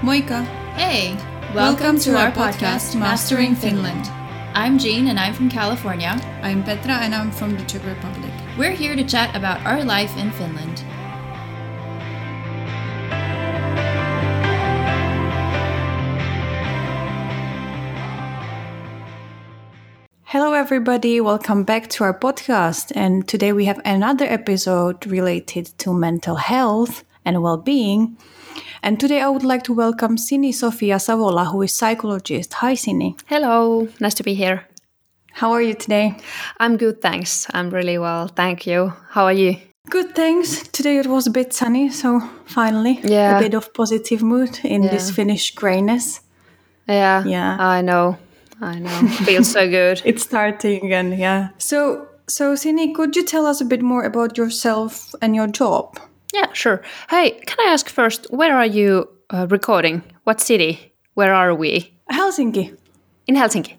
Moika. Hey, welcome, to, our podcast, Mastering Finland. I'm Jean and I'm from California. I'm Petra and I'm from the Czech Republic. We're here to chat about our life in Finland. Hello, everybody. Welcome back to our podcast. And today we have another episode related to mental health and well being. And today I would like to welcome Sini Sofia Savola, who is psychologist. Hi, Sini. Hello, nice to be here. How are you today? I'm good, thanks. I'm really well, thank you. How are you? Good, thanks. Today it was a bit sunny, so finally Yeah. a bit of positive mood in this Finnish grayness. Yeah, Yeah. I know, I know. Feels so good. It's starting again, yeah. So, so Sini, could you tell us a bit more about yourself and your job? Yeah, sure. Hey, can I ask first, where are you uh, recording? What city? Where are we? Helsinki. In Helsinki.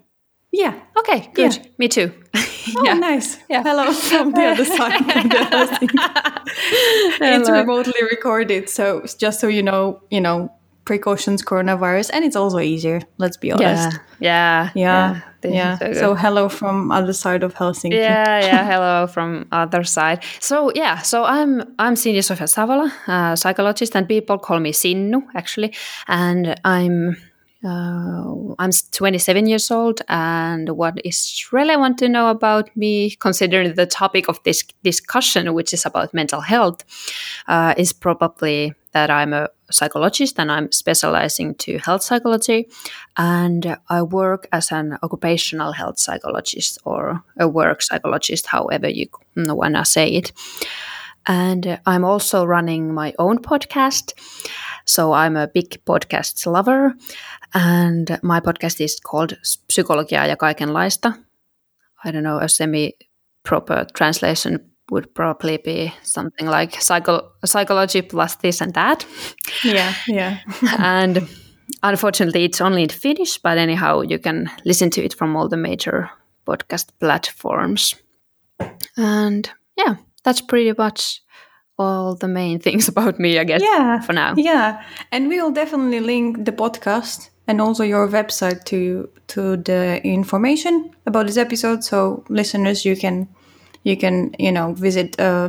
Yeah. Okay, good. Yeah. Me too. Oh, yeah. nice. Yeah. Hello from the other side. of the Helsinki. it's remotely recorded, so just so you know, you know, precautions, coronavirus, and it's also easier. Let's be honest. Yeah, honest. yeah, Yeah. This Yeah. so. So hello from other side of Helsinki. yeah, yeah. Hello from other side. So yeah, so I'm I'm Sini Sofia Savola, uh, psychologist, and people call me Sinnu actually, and I'm. Uh, I'm 27 years old, and what is relevant to know about me, considering the topic of this discussion, which is about mental health, uh, is probably that I'm a psychologist and I'm specializing to health psychology, and I work as an occupational health psychologist or a work psychologist, however you want to say it. And I'm also running my own podcast. So I'm a big podcast lover, and my podcast is called Psykologia ja kaikenlaista. I don't know, a semi proper translation would probably be something like psycho- psychology plus this and that. Yeah. Yeah. and unfortunately, it's only in Finnish, but anyhow, you can listen to it from all the major podcast platforms. And yeah, that's pretty much all the main things about me, I guess, Yeah. for now. Yeah, and we will definitely link the podcast and also your website to to the information about this episode. So listeners, you can you can you know visit uh,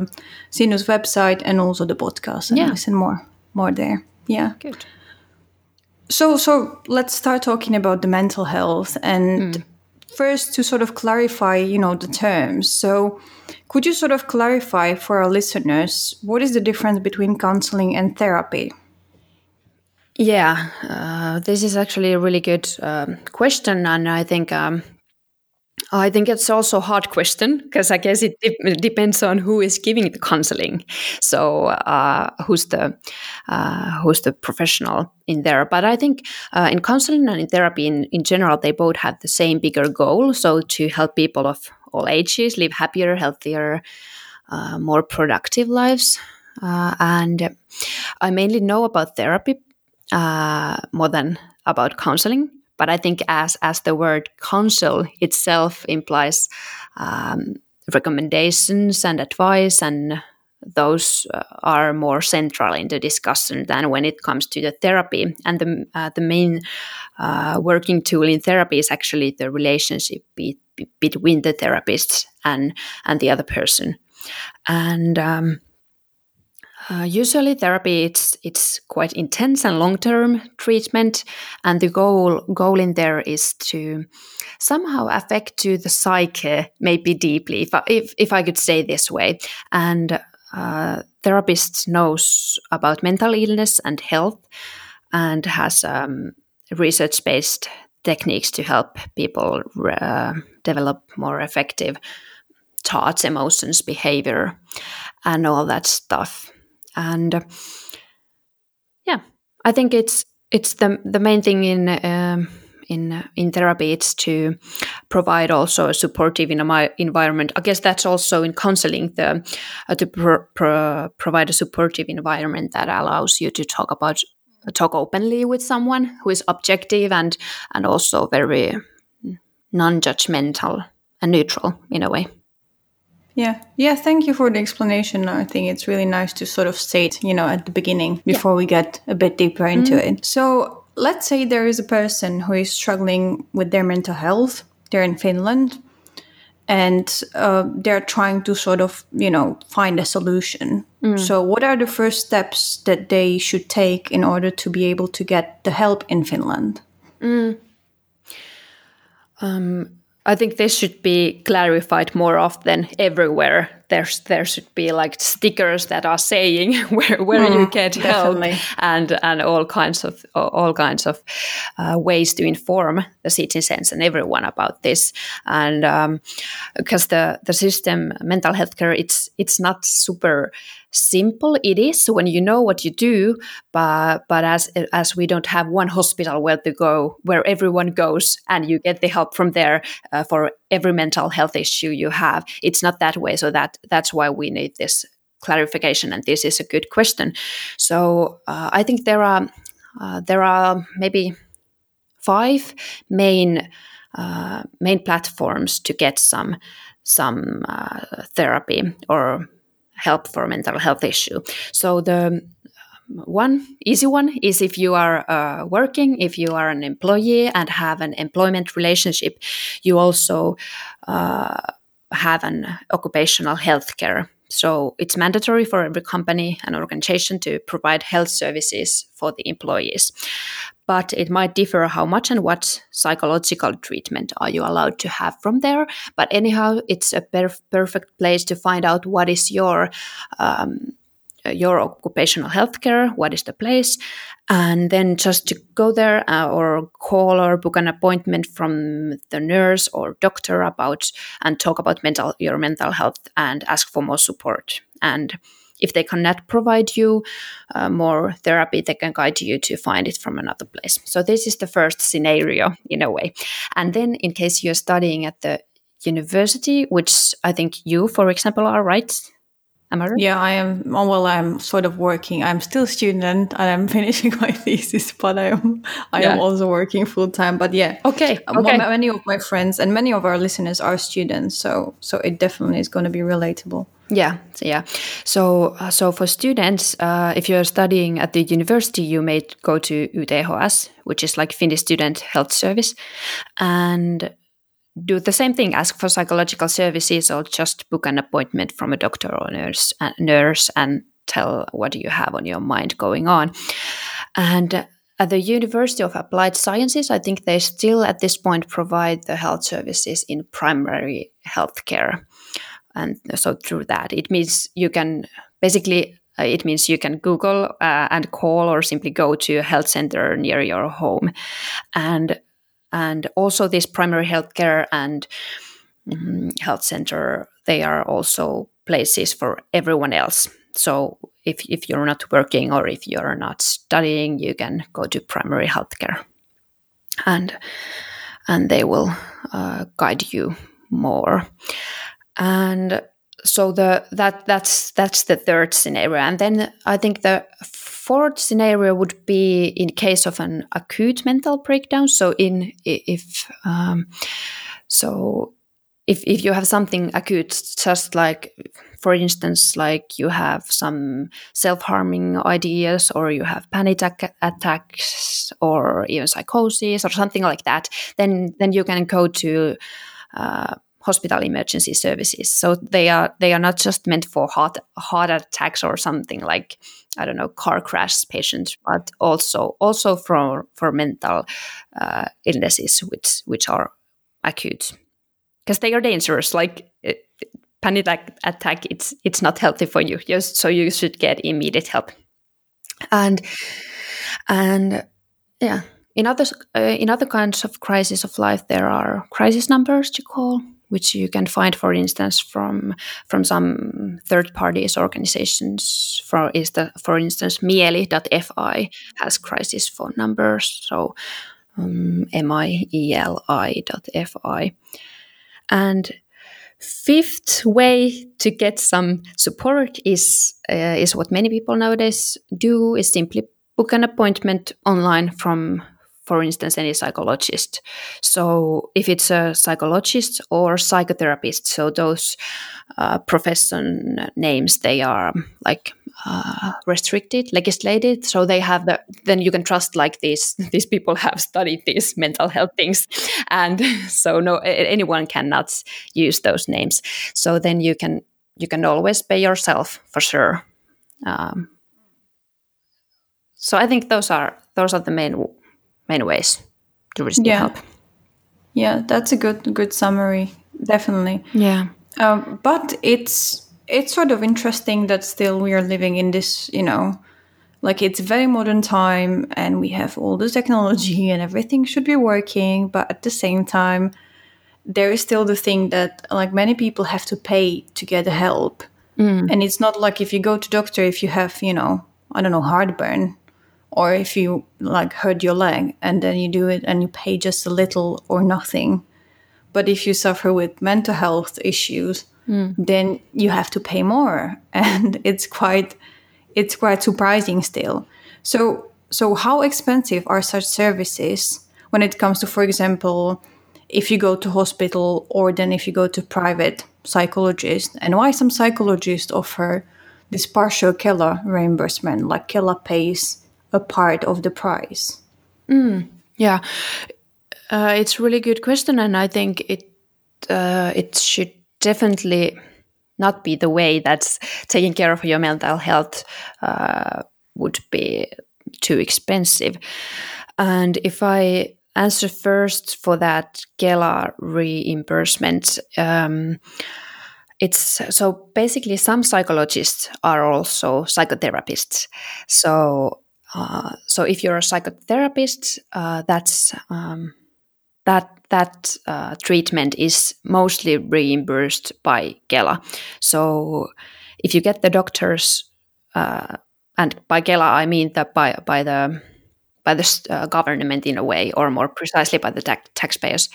Sinu's website and also the podcast and Yeah. listen more more there. Yeah. Good. So so let's start talking about the mental health and first to sort of clarify, you know, the terms. So could you sort of clarify for our listeners what is the difference between counseling and therapy? Yeah, uh, this is actually a really good um, question, and I think um, I think it's also a hard question because I guess it de- depends on who is giving the counseling. So uh, who's the uh, who's the professional in there? But I think uh, in counseling and in therapy in, in general, they both have the same bigger goal. So to help people of all ages live happier, healthier, uh, more productive lives. Uh, and I mainly know about therapy uh, more than about counseling. But I think as as the word counsel itself implies um, recommendations and advice, and those uh, are more central in the discussion than when it comes to the therapy. And the uh, the main uh, working tool in therapy is actually the relationship be, be- between the therapist and and the other person. And um, uh, usually, therapy it's it's quite intense and long term treatment, and the goal goal in there is to somehow affect to the psyche, maybe deeply, if I, if, if I could say this way. And uh, therapist knows about mental illness and health, and has um, research based techniques to help people uh, develop more effective thoughts, emotions, behavior, and all that stuff and uh, yeah i think it's it's the the main thing in um, in uh, in therapy it's to provide also a supportive environment. I guess that's also in counseling the uh, to pro- pro- provide a supportive environment that allows you to talk about talk openly with someone who is objective and and also very non-judgmental and neutral in a way Yeah. Yeah. Thank you for the explanation. I think it's really nice to sort of state, you know, at the beginning before yeah. we get a bit deeper into mm. it. So let's say there is a person who is struggling with their mental health. They're in Finland and uh, they're trying to sort of, you know, find a solution. Mm. So, what are the first steps that they should take in order to be able to get the help in Finland? Mm. Um, I think this should be clarified more often everywhere. There's there should be like stickers that are saying where where mm, you get definitely. help and and all kinds of all kinds of uh, ways to inform the citizens and everyone about this. And um, because the the system mental health care it's it's not super simple it is when you know what you do but but as as we don't have one hospital where to go where everyone goes and you get the help from there uh, for every mental health issue you have it's not that way. So that that's why we need this clarification and this is a good question. So uh, i think there are uh, there are maybe five main uh, main platforms to get some some uh, therapy or help for mental health issue. So the um, one easy one is if you are uh, working, if you are an employee and have an employment relationship, you also uh, have an occupational health care. So it's mandatory for every company and organization to provide health services for the employees but it might differ how much and what psychological treatment are you allowed to have from there. But anyhow, it's a perf- perfect place to find out what is your um, your occupational health care, what is the place, and then just to go there uh, or call or book an appointment from the nurse or doctor about and talk about mental your mental health and ask for more support and if they cannot provide you uh, more therapy, they can guide you to find it from another place. So this is the first scenario in a way. And then in case you're studying at the university, which I think you, for example, are right. Am I right? Yeah, I am. Well, I'm sort of working. I'm still a student and I'm finishing my thesis, but I am I yeah. am also working full time. But yeah, okay, okay. Many of my friends and many of our listeners are students, so so it definitely is going to be relatable. Yeah, yeah. So, uh, so for students, uh, if you're studying at the university, you may go to YTHS, which is like Finnish Student Health Service, and do the same thing. Ask for psychological services, or just book an appointment from a doctor or nurse, uh, nurse, and tell what you have on your mind going on. And at the University of Applied Sciences, I think they still at this point provide the health services in primary health care and so through that it means you can basically uh, it means you can google uh, and call or simply go to a health center near your home and and also this primary health care and mm, health center they are also places for everyone else. So if, if you're not working or if you're not studying you can go to primary health care and and they will uh, guide you more. And so the that that's that's the third scenario. And then i think the fourth scenario would be in case of an acute mental breakdown. So in if um, so if, if you have something acute just like for instance like you have some self-harming ideas or you have panic attacks or even psychosis or something like that then then you can go to uh, hospital emergency services. So they are they are not just meant for heart heart attacks or something like I don't know car crash patients, but also also for for mental uh, illnesses which which are acute because they are dangerous. Like panic attack, it's it's not healthy for you. Just so you should get immediate help. And and yeah, in other uh, in other kinds of crisis of life, there are crisis numbers to call which you can find, for instance, from from some third parties organizations. For is the, for instance, Mieli.fi has crisis phone numbers, so um, M-I-E-L-I.fi. And fifth way to get some support is uh, is what many people nowadays do is simply book an appointment online from for instance, any psychologist. So if it's a psychologist or psychotherapist, so those uh, profession names they are like uh, restricted, legislated. So they have the then you can trust like these these people have studied these mental health things, and so no anyone cannot use those names. So then you can you can always pay yourself for sure. Um, so I think those are those are the main main ways to receive yeah. help. Yeah, that's a good good summary. Definitely. Yeah. Um, but it's it's sort of interesting that still we are living in this, you know, like it's very modern time and we have all the technology and everything should be working, but at the same time, there is still the thing that like many people have to pay to get help. Mm. And it's not like if you go to doctor if you have, you know, I don't know, heartburn or if you like hurt your leg and then you do it and you pay just a little or nothing. But if you suffer with mental health issues, mm. then you have to pay more and it's quite it's quite surprising still. So so how expensive are such services when it comes to for example if you go to hospital or then if you go to private psychologist and why some psychologists offer this partial Kela reimbursement like Kela pays a part of the price? Mm, yeah, uh, it's really good question, and I think it uh, it should definitely not be the way that taking care of your mental health uh, would be too expensive. And if I answer first for that Kela reimbursement. Um, it's so basically some psychologists are also psychotherapists. So uh, so if you're a psychotherapist, uh, that's um, that that uh, treatment is mostly reimbursed by Kela. So if you get the doctors, uh, and by Kela I mean that by by the by the uh, government in a way, or more precisely by the ta- taxpayers.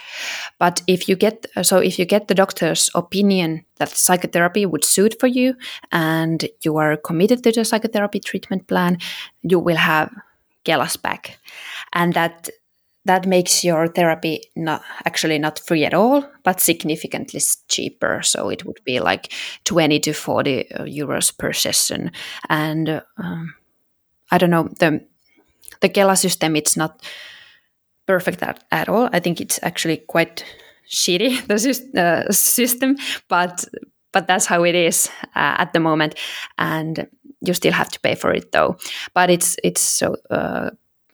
But if you get so if you get the doctor's opinion that psychotherapy would suit for you, and you are committed to the psychotherapy treatment plan, you will have Kela's back, and that that makes your therapy not actually not free at all, but significantly cheaper. So it would be like twenty to forty uh, euros per session, and um, I don't know the the Kela system it's not perfect at, at all. I think it's actually quite shitty the uh, system, but but that's how it is uh, at the moment, and you still have to pay for it though. But it's it's so uh,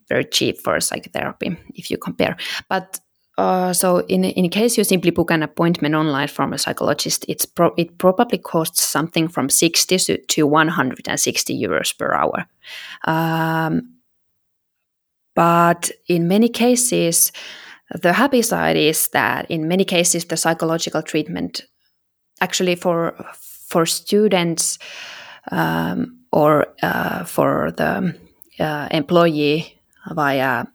very cheap for psychotherapy if you compare. But uh, so in in case you simply book an appointment online from a psychologist, it's pro- it probably costs something from sixty to, to one hundred and sixty euros per hour. Um, but in many cases, the happy side is that in many cases the psychological treatment actually for for students um, or uh, for the uh, employee via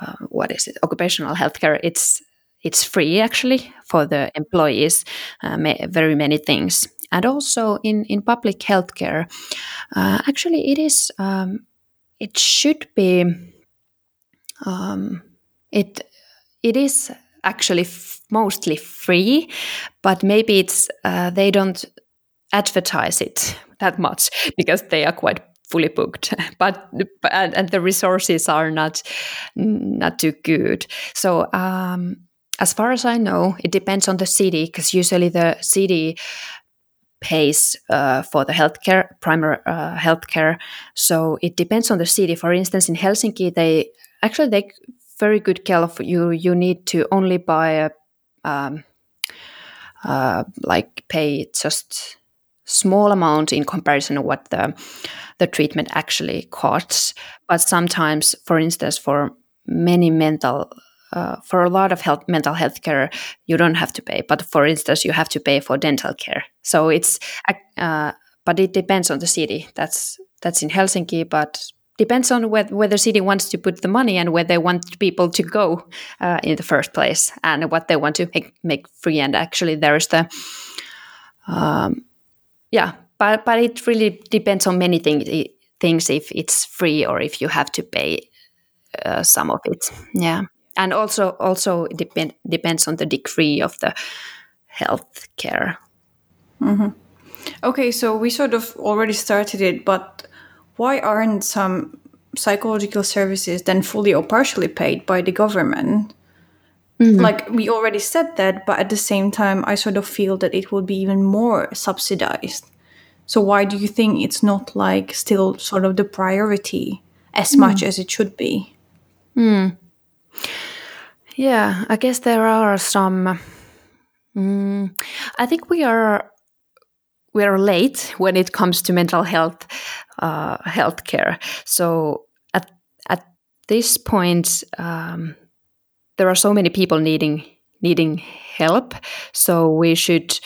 uh, what is it? Occupational healthcare it's it's free actually for the employees uh, very many things. And also in in public healthcare uh, actually it is um, it should be um, it it is actually mostly free, but maybe it's uh, they don't advertise it that much because they are quite fully booked. But and, and the resources are not not too good. So um, as far as i know it depends on the city because usually the city pays uh, for the healthcare primary uh, healthcare. So it depends on the city. For instance in helsinki they actually they very good care of you. You need to only buy a um, uh, like pay just small amount in comparison to what the the treatment actually costs. But sometimes, for instance, for many mental uh, for a lot of health, mental health care, you don't have to pay. But for instance, you have to pay for dental care. So it's, uh, but it depends on the city. That's that's in Helsinki, but depends on where the city wants to put the money and where they want people to go uh, in the first place and what they want to make, make free. And actually, there's the, um, yeah, but but it really depends on many things things if it's free or if you have to pay uh, some of it. Yeah, and also also depend depends on the degree of the health care. Okay, so we sort of already started it, but why aren't some psychological services then fully or partially paid by the government? Mm-hmm. Like we already said that, but at the same time, I sort of feel that it would be even more subsidized. So why do you think it's not like still sort of the priority as hmm. much as it should be? Hmm. Yeah, I guess there are some. Mm, I think we are we are late when it comes to mental health uh, healthcare. So at at this point, um, there are so many people needing needing help. So we should,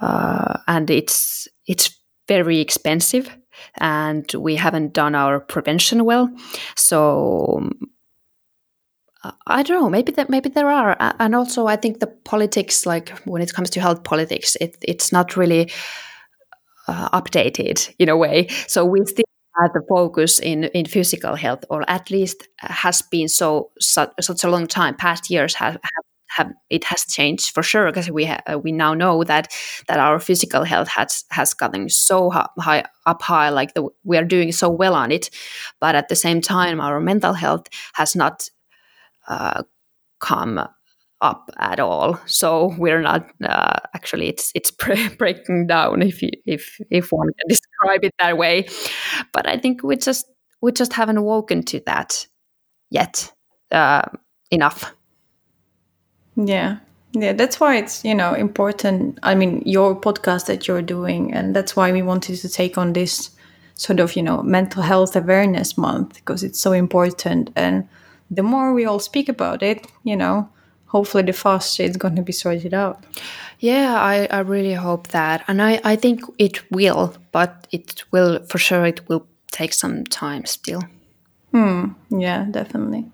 uh, and it's it's very expensive, and we haven't done our prevention well. So I don't know. Maybe that maybe there are, and also I think the politics, like when it comes to health politics, it, it's not really uh, updated in a way. So we still have the focus in in physical health, or at least has been so such, such a long time. Past years have. have have, it has changed for sure because we ha- we now know that that our physical health has has gotten so hi- high up high like the, we are doing so well on it but at the same time our mental health has not uh, come up at all. So we're not uh, actually it's it's bre- breaking down if you, if if one can describe it that way. But I think we just we just haven't woken to that yet uh, enough. Yeah. Yeah, that's why it's, you know, important. I mean, your podcast that you're doing, and that's why we wanted to take on this sort of, you know, mental health awareness month because it's so important. And the more we all speak about it, you know, hopefully the faster it's going to be sorted out. Yeah, I, I really hope that. And I, I think it will, but it will for sure it will take some time still. Yeah, definitely.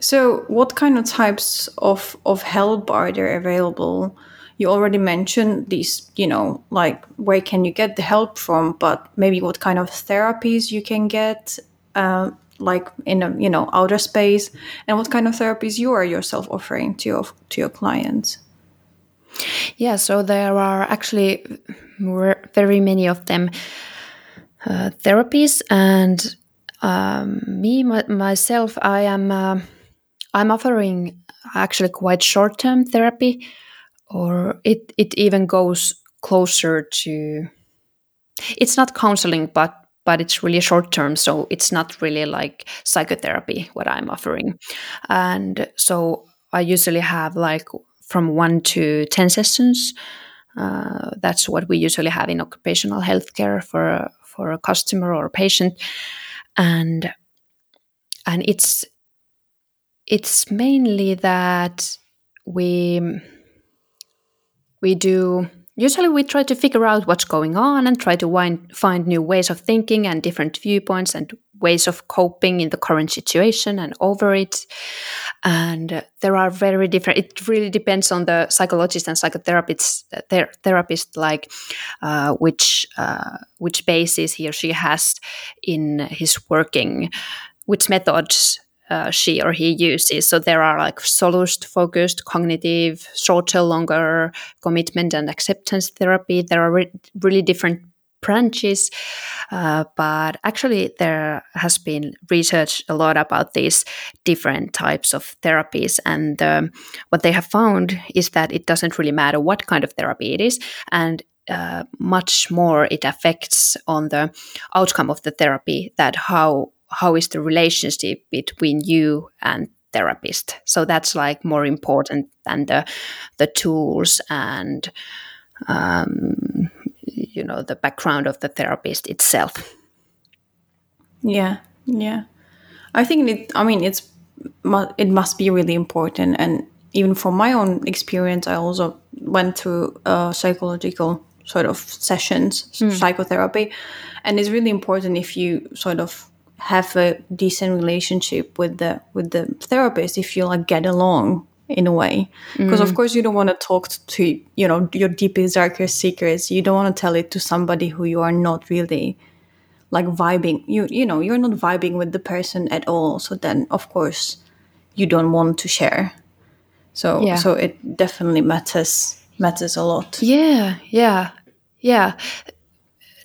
So, what kind of types of, of help are there available? You already mentioned these, you know, like where can you get the help from, but maybe what kind of therapies you can get, uh, like in a you know outer space, and what kind of therapies you are yourself offering to your to your clients. Yeah, so there are actually very many of them uh, therapies, and um, me my, myself, I am uh, I'm offering actually quite short term therapy, or it it even goes closer to. It's not counseling, but but it's really short term, so it's not really like psychotherapy what I'm offering, and so I usually have like from one to ten sessions. Uh, that's what we usually have in occupational healthcare for for a customer or a patient, and and it's it's mainly that we we do usually we try to figure out what's going on and try to wind, find new ways of thinking and different viewpoints and ways of coping in the current situation and over it. And there are very different it really depends on the psychologist and psychotherapist ther- therapist like uh, which uh, which basis he or she has in his working which methods uh, she or he uses. So there are like solution focused, cognitive, shorter, longer commitment and acceptance therapy. There are re- really different branches, uh, but actually there has been research a lot about these different types of therapies, and um, what they have found is that it doesn't really matter what kind of therapy it is, and uh, much more it affects on the outcome of the therapy that how how is the relationship between you and therapist so that's like more important than the the tools and um, you know the background of the therapist itself Yeah, yeah. I think it. I mean, it's it must be really important, and even from my own experience, I also went through uh, psychological sort of sessions, psychotherapy, and it's really important if you sort of have a decent relationship with the with the therapist if you like get along in a way. Because of mm. course you don't want to talk to you know your deepest darkest secrets. You don't want to tell it to somebody who you are not really like vibing you you know you're not vibing with the person at all. So then of course you don't want to share. So Yeah. so it definitely matters matters a lot. Yeah, yeah, yeah,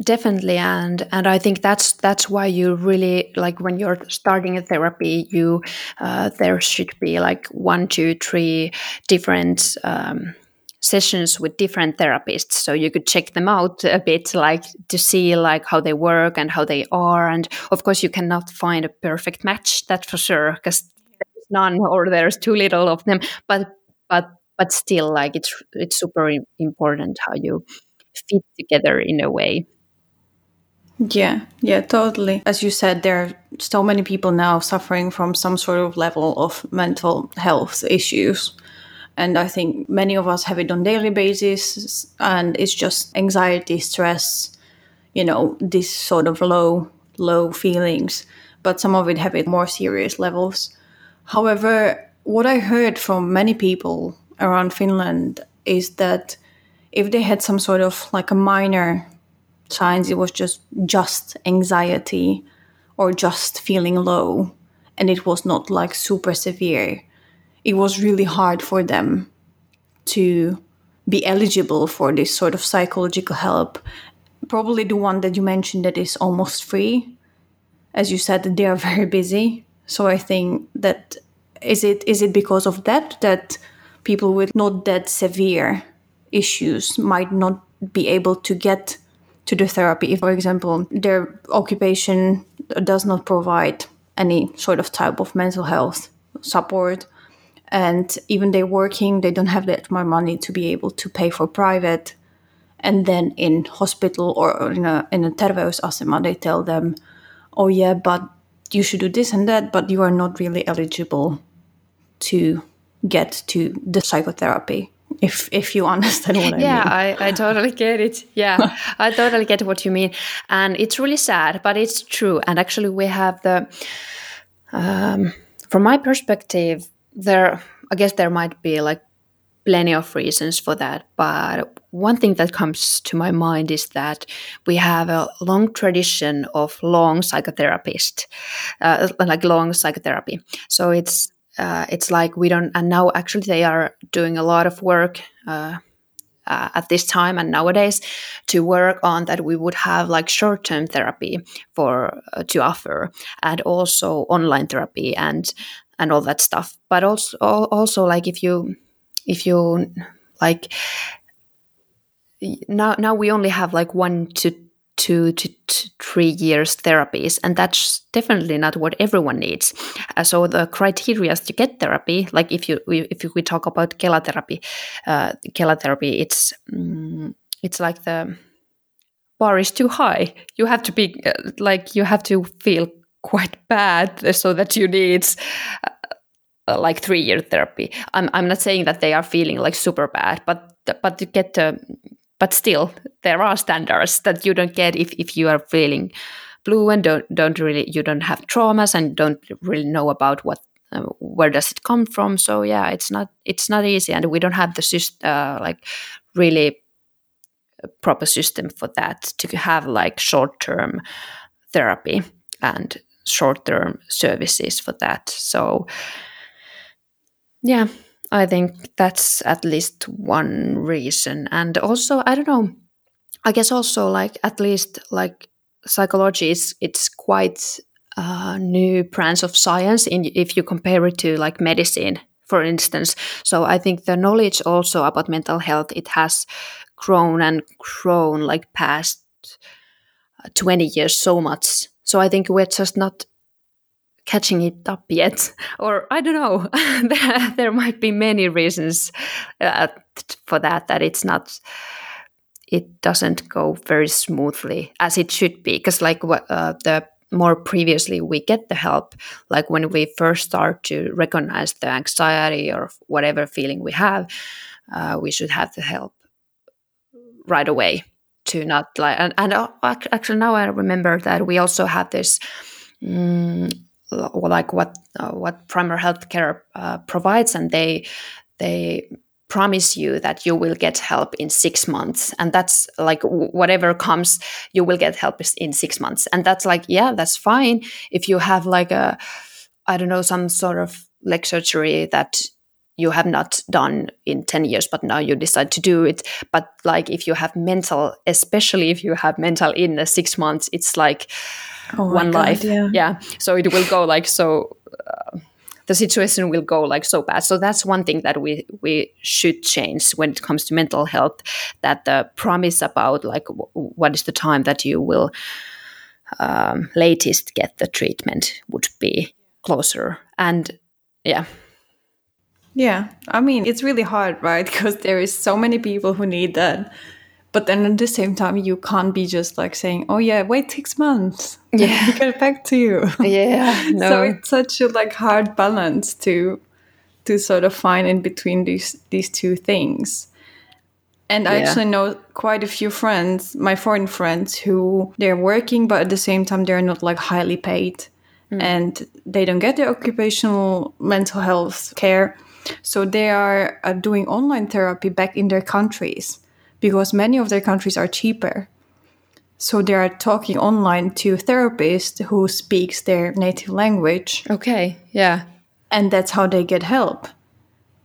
definitely, and and I think that's that's why you really like when you're starting a therapy, you uh, there should be like one, two, three different. Um, sessions with different therapists. So you could check them out a bit like to see like how they work and how they are. And of course you cannot find a perfect match that's for sure because there's none or there's too little of them. But but but still like it's it's super important how you fit together in a way Yeah, yeah, totally. As you said, there are so many people now suffering from some sort of level of mental health issues. And I think many of us have it on daily basis and it's just anxiety, stress, you know, this sort of low, low feelings. But some of it have it more serious levels. However, what I heard from many people around Finland is that if they had some sort of like a minor signs it was just just anxiety or just feeling low. And it was not like super severe. It was really hard for them to be eligible for this sort of psychological help. Probably the one that you mentioned that is almost free. As you said they are very busy. So i think that is it is it because of that that people with not that severe issues might not be able to get to the therapy. If for example their occupation does not provide any sort of type of mental health support. And even they're working they don't have that much money to be able to pay for private. And then in hospital or in a in a terveysasema they tell them oh yeah but you should do this and that but you are not really eligible to get to the psychotherapy if if you understand what yeah i mean. Yeah, I, I totally get it. Yeah i totally get what you mean. And it's really sad but it's true. And actually we have the um, from my perspective there i guess there might be like plenty of reasons for that. But one thing that comes to my mind is that we have a long tradition of long psychotherapist uh, like long psychotherapy. So it's uh, it's like we don't and now actually they are doing a lot of work uh, uh, at this time and nowadays to work on that we would have like short-term therapy for uh, to offer and also online therapy and and all that stuff. But also also like if you if you like now now we only have like one to two to three years therapies and that's definitely not what everyone needs. Uh, so the criteria to get therapy like if you if we talk about kela therapy uh, kela therapy it's mm, it's like the bar is too high. You have to be uh, like you have to feel quite bad so that you need uh, like three year therapy. I'm, I'm not saying that they are feeling like super bad but but to get the but still there are standards that you don't get if, if you are feeling blue and don't don't really you don't have traumas and don't really know about what uh, where does it come from. So yeah it's not it's not easy. And we don't have the system uh, like really proper system for that to have like short term therapy and short term services for that. So yeah I think that's at least one reason. And also, I don't know, I guess also like at least like psychology is it's quite a new branch of science in if you compare it to like medicine for instance so i think the knowledge also about mental health it has grown and grown like past uh, 20 years so much so i think we're just not catching it up yet. Or i don't know. There, might be many reasons uh, for that that it's not it doesn't go very smoothly as it should be. Because like uh, the more previously we get the help like when we first start to recognize the anxiety or whatever feeling we have uh, we should have the help right away to not like and, and uh, actually now i remember that we also have this um, like what uh, what primary health care uh, provides and they they promise you that you will get help in six months. And that's like whatever comes you will get help in six months. And that's like yeah that's fine. If you have like a i don't know some sort of leg surgery that you have not done in 10 years but now you decide to do it. But like if you have mental especially if you have mental in six months it's like oh one God, life. yeah. yeah. So it will go like so uh, the situation will go like so bad. So that's one thing that we we should change when it comes to mental health that the promise about like w- what is the time that you will um, latest get the treatment would be closer. And yeah yeah, I mean, it's really hard, right? Because there is so many people who need that. But then at the same time, you can't be just like saying, "Oh yeah, wait six months, yeah, get back to you." Yeah, no. so it's such a like hard balance to to sort of find in between these these two things. And yeah. I actually know quite a few friends, my foreign friends, who they're working, but at the same time they're not like highly paid, mm. and they don't get the occupational mental health care so they are uh, doing online therapy back in their countries because many of their countries are cheaper. So they are talking online to therapists who speaks their native language. Okay, yeah. And that's how they get help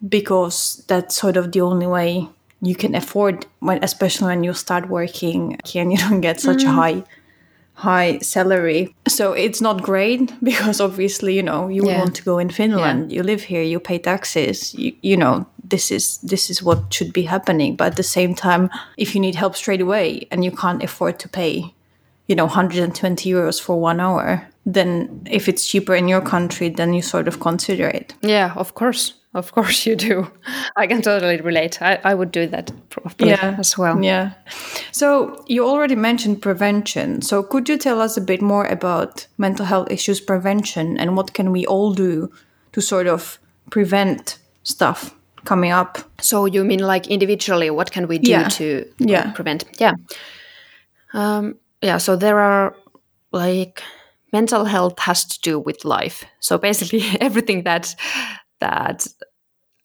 because that's sort of the only way you can afford when especially when you start working and you don't get such mm. a high high salary. So it's not great because obviously, you know, you yeah. want to go in Finland, yeah. you live here, you pay taxes, you, you know, this is this is what should be happening. But at the same time, if you need help straight away and you can't afford to pay, you know, 120 euros for one hour, then if it's cheaper in your country, then you sort of consider it. Yeah, of course. Of course you do. I can totally relate. I, I would do that probably yeah, as well. Yeah. So you already mentioned prevention. So could you tell us a bit more about mental health issues prevention and what can we all do to sort of prevent stuff coming up? So you mean like individually, what can we do yeah. to yeah. prevent? Yeah. Um, yeah. So there are like mental health has to do with life. So basically everything that that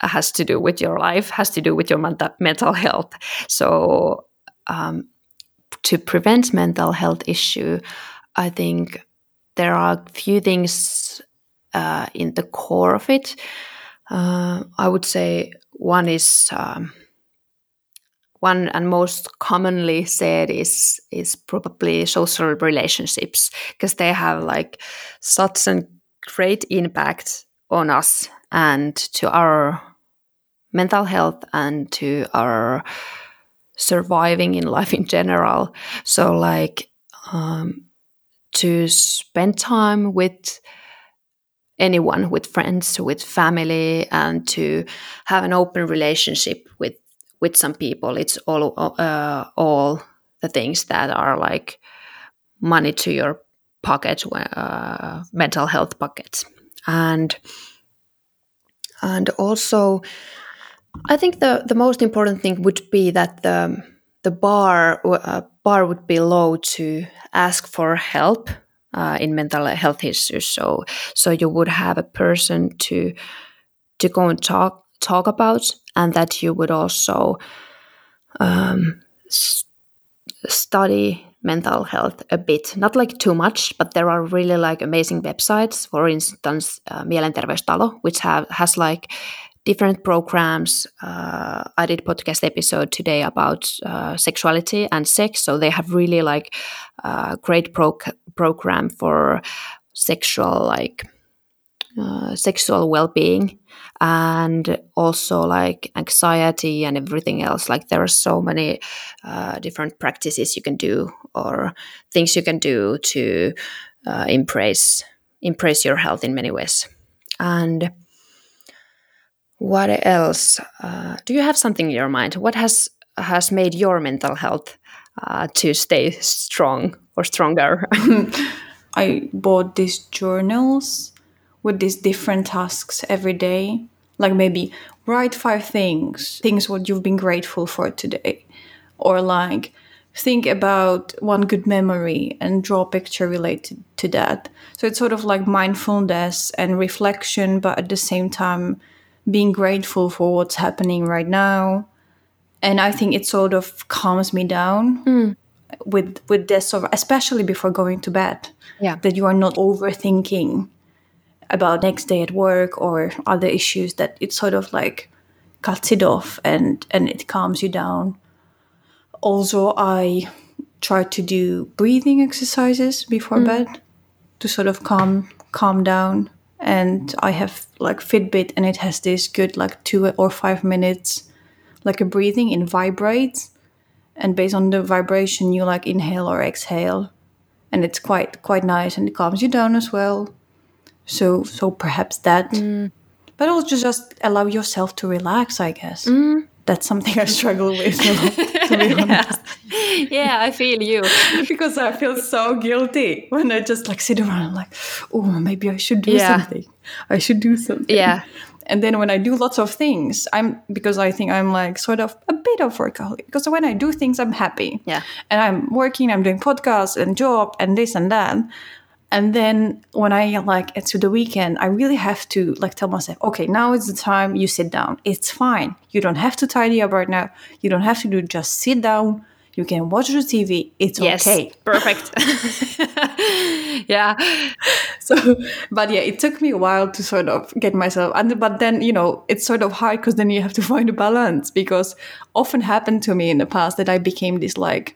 has to do with your life, has to do with your mental health. So, um, to prevent mental health issue, I think there are a few things uh, in the core of it. Uh, I would say one is um, one and most commonly said is is probably social relationships because they have like such a great impact on us and to our mental health and to our surviving in life in general. So, like, um, to spend time with anyone, with friends, with family, and to have an open relationship with with some people. It's all uh, all the things that are like money to your pocket, uh, mental health pockets, and and also I think the the most important thing would be that the the bar uh, bar would be low to ask for help uh, in mental health issues. So so you would have a person to to go and talk talk about, and that you would also um, study mental health a bit, not like too much, but there are really like amazing websites. For instance, uh, Mielenterveystalo, which have has like different programs. Uh, I did podcast episode today about uh, sexuality and sex, so they have really like a uh, great pro- program for sexual like uh, sexual well-being and also like anxiety and everything else. Like there are so many uh, different practices you can do or things you can do to uh, impress impress your health in many ways. And what else? Uh, do you have something in your mind? What has has made your mental health uh, to stay strong or stronger? I bought these journals with these different tasks every day. Like maybe write five things, things what you've been grateful for today. Or like think about one good memory and draw a picture related to that. So it's sort of like mindfulness and reflection, but at the same time, being grateful for what's happening right now. And I think it sort of calms me down mm. with with this sort of especially before going to bed. Yeah. That you are not overthinking about next day at work or other issues that it sort of like cuts it off and and it calms you down. Also i try to do breathing exercises before mm. bed to sort of calm calm down. And i have like fitbit and it has this good like two or five minutes like a breathing in vibrates. And based on the vibration you like inhale or exhale. And it's quite quite nice and it calms you down as well so so perhaps that mm. but also just allow yourself to relax i guess. Mm. That's something i struggle with a lot, to be honest. Yeah, I feel you. because i feel so guilty when i just like sit around and like oh maybe i should do Yeah. something. I should do something. Yeah. and then when i do lots of things i'm because i think i'm like sort of a bit of workaholic because when i do things i'm happy. Yeah. and i'm working i'm doing podcasts and job and this and that and then when i like it's to the weekend i really have to like tell myself okay now is the time you sit down it's fine you don't have to tidy up right now you don't have to do just sit down you can watch the tv it's Yes. okay Perfect. yeah. so but yeah it took me a while to sort of get myself and but then you know it's sort of hard because then you have to find a balance because often happened to me in the past that i became this like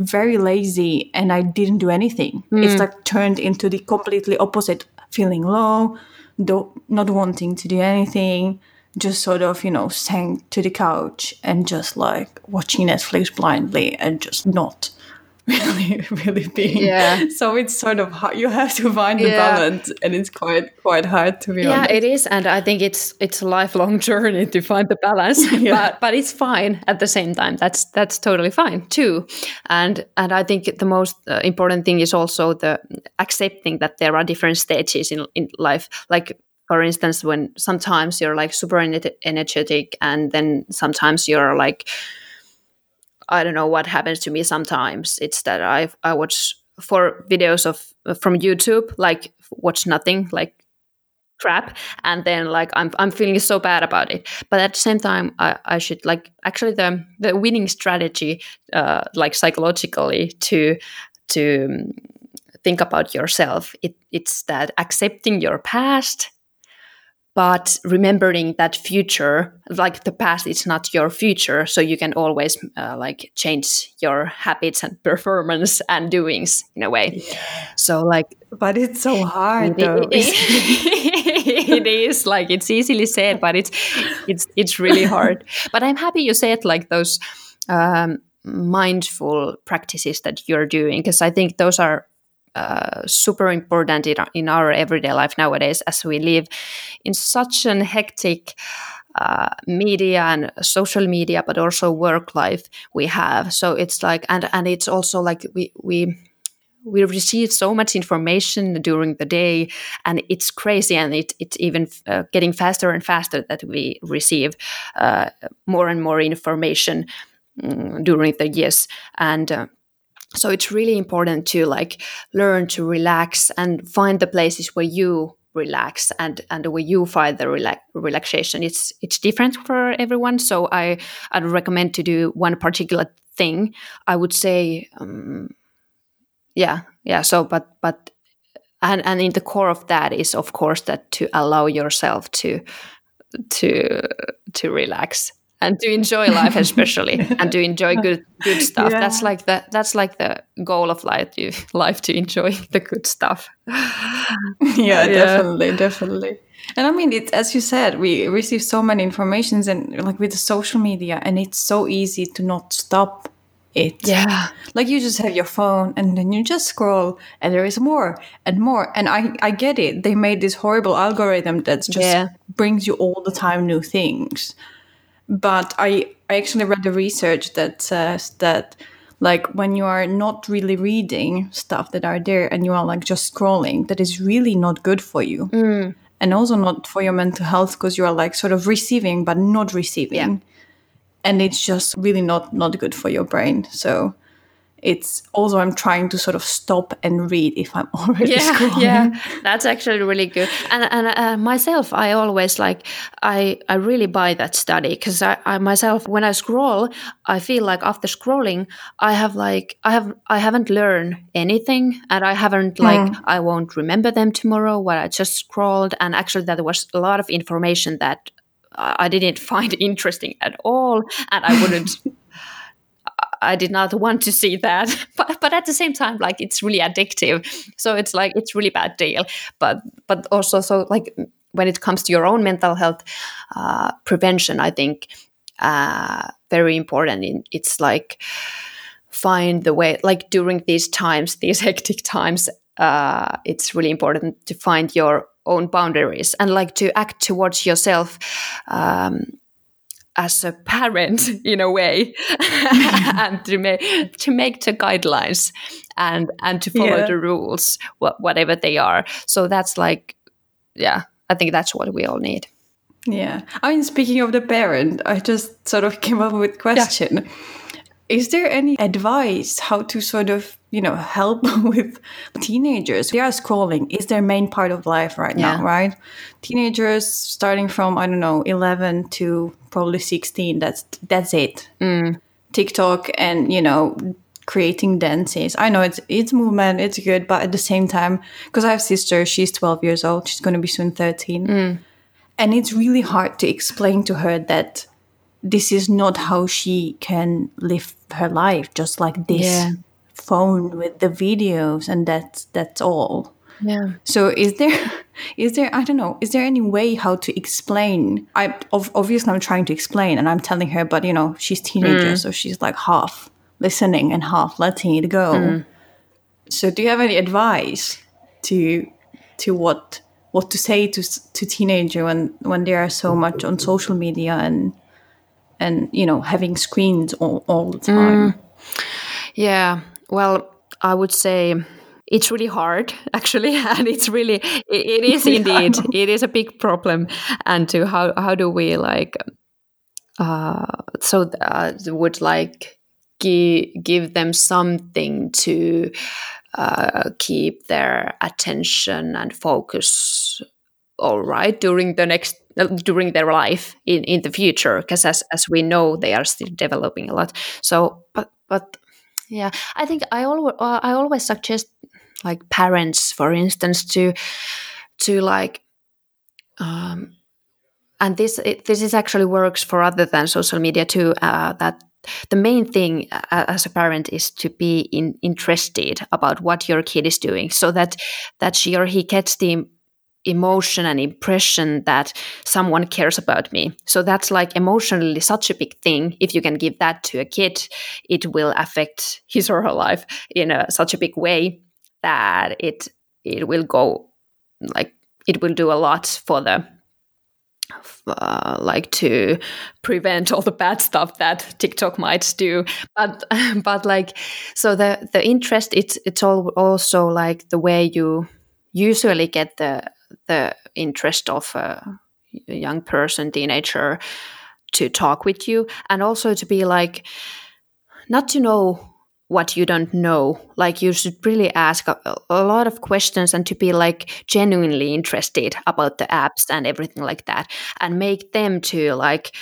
very lazy and i didn't do anything. It's hmm. like turned into the completely opposite feeling low do, not wanting to do anything just sort of you know sank to the couch and just like watching netflix blindly and just not really really being Yeah. so it's sort of hard you have to find the Yeah. balance and it's quite quite hard to be honest. Yeah, honest it is, and I think it's it's a lifelong journey to find the balance. Yeah. But but it's fine at the same time. That's that's totally fine too. And and I think the most uh, important thing is also the accepting that there are different stages in in life. Like for instance, when sometimes you're like super energetic, and then sometimes you're like I don't know what happens to me sometimes. It's that I I watch for videos of from YouTube, like watch nothing, like crap, and then like I'm I'm feeling so bad about it. But at the same time, I, I should like actually the the winning strategy, uh, like psychologically to to um, think about yourself. It it's that accepting your past but remembering that future like the past is not your future so you can always uh, like change your habits and performance and doings in a way. So like but it's so hard though. it is like it's easily said but it's it's it's really hard. But i'm happy you said like those um, mindful practices that you're doing because i think those are uh, super important in our, in our everyday life nowadays as we live in such an hectic uh, media and social media but also work life we have. So it's like and and it's also like we we we receive so much information during the day and it's crazy and it, it's even uh, getting faster and faster that we receive uh, more and more information mm, during the years. And uh, so it's really important to like learn to relax and find the places where you relax and and where you find the relax, relaxation. It's it's different for everyone so i i'd recommend to do one particular thing. I would say um, yeah yeah so but but and and in the core of that is of course that to allow yourself to to to relax and to enjoy life especially and to enjoy good good stuff Yeah. that's like the that's like the goal of life to life to enjoy the good stuff yeah, definitely, definitely. And I mean, it's as you said, we receive so many informations and like with the social media, and it's so easy to not stop it. yeah Like you just have your phone and then you just scroll and there is more and more. And I, I get it. They made this horrible algorithm that just Yeah. brings you all the time new things. But I, I actually read the research that says that like when you are not really reading stuff that are there and you are like just scrolling, that is really not good for you. Mm. And also not for your mental health because you are like sort of receiving but not receiving. Yeah. And it's just really not not good for your brain. So it's also I'm trying to sort of stop and read if I'm already yeah, scrolling. Yeah, that's actually really good. And and uh, myself, I always like I I really buy that study because I, I myself when I scroll, I feel like after scrolling, I have like I have I haven't learned anything, and I haven't like Mm. I won't remember them tomorrow. What I just scrolled, and actually there was a lot of information that I I didn't find interesting at all, and I wouldn't. I did not want to see that, but but at the same time, like it's really addictive. So it's like it's really bad deal. But but also so like when it comes to your own mental health uh, prevention, I think uh, very important. In, it's like find the way like during these times, these hectic times. Uh, it's really important to find your own boundaries and like to act towards yourself um, as a parent in a way and to make to make the guidelines and and to follow Yeah. the rules wha- whatever they are so that's like yeah i think that's what we all need Yeah. I mean, speaking of the parent, I just sort of came up with question. Is there any advice how to sort of, you know, help with teenagers? They are scrolling is their main part of life right now, right? Teenagers starting from, I don't know, 11 to probably 16, that's that's it. Mm. TikTok and, you know, creating dances. I know it's it's movement, it's good, but at the same time, because I have a sister, she's 12 years old, she's going to be soon 13 mm. and it's really hard to explain to her that this is not how she can live her life just like this Yeah. phone with the videos and that's that's all. Yeah. So is there is there i don't know is there any way how to explain? I obviously i'm trying to explain and i'm telling her but you know she's teenager mm. so she's like half listening and half letting it go. Mm. So do you have any advice to to what what to say to to teenager when when they are so much on social media and and you know having screens all, all the time. Yeah. Well i would say it's really hard actually and it's really it, it is indeed it is a big problem. And to how how do we like uh so uh, would like give give them something to uh, keep their attention and focus all right during the next during their life in, in the future because as, as we know they are still developing a lot. So but but yeah i think i always uh, i always suggest like parents for instance to to like um and this it, this is actually works for other than social media too uh, that the main thing uh, as a parent is to be in, interested about what your kid is doing so that that she or he gets the emotion and impression that someone cares about me so that's like emotionally such a big thing if you can give that to a kid it will affect his or her life in a, such a big way that it it will go like it will do a lot for the uh, like to prevent all the bad stuff that TikTok might do. But but like so the the interest it's it's all also like the way you usually get the the interest of a young person, teenager, to talk with you, and also to be like not to know what you don't know. Like you should really ask a, a, lot of questions and to be like genuinely interested about the apps and everything like that. And make them to like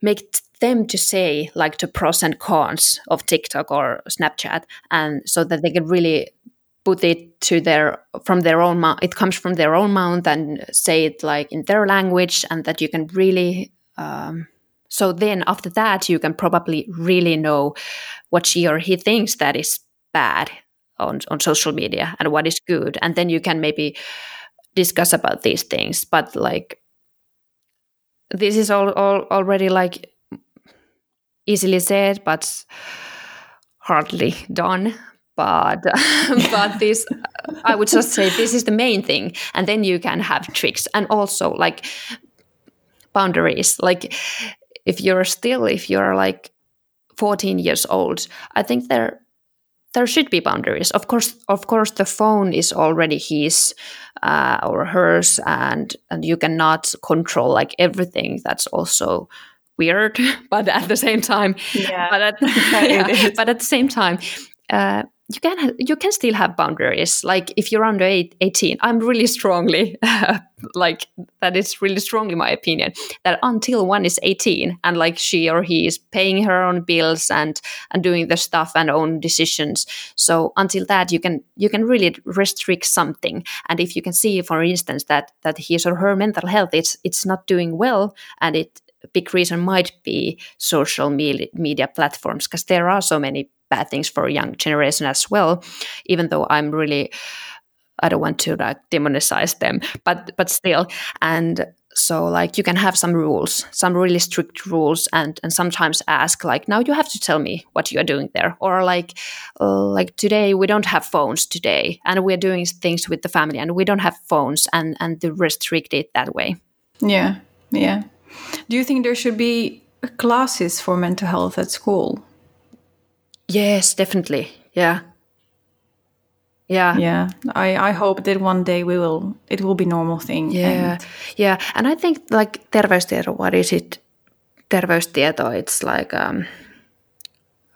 make them to say like the pros and cons of tiktok or snapchat and so that they can really put it to their from their own mouth it comes from their own mouth and say it like in their language and that you can really um, so then after that you can probably really know what she or he thinks that is bad on, on social media and what is good. And then you can maybe discuss about these things. But like this is all, all already like easily said but hardly done but but this i would just say this is the main thing. And then you can have tricks. And also like boundaries. Like if you're still if you're like 14 years old i think there there should be boundaries. Of course of course the phone is already his uh, or hers. And and you cannot control like everything. That's also weird. But at the same time Yeah. but at, yeah, but at the same time uh, you can you can still have boundaries. Like if you're under eight, 18 i'm really strongly like that is really strongly my opinion that until one is 18 and like she or he is paying her own bills and and doing the stuff and own decisions. So until that you can you can really restrict something. And if you can see for instance that that his or her mental health it's it's not doing well and it big reason might be social media platforms because there are so many bad things for a young generation as well even though i'm really i don't want to like demonize them but but still. And so like you can have some rules some really strict rules and and sometimes ask like now you have to tell me what you are doing there. Or like like today we don't have phones today and we're doing things with the family and we don't have phones and and to restrict it that way. Yeah yeah. Do you think there should be classes for mental health at school Yes, definitely. Yeah. Yeah. Yeah. I, I hope that one day we will it will be normal thing. Yeah. And yeah. And I think like terveystieto, what is it? Terveystieto, it's like um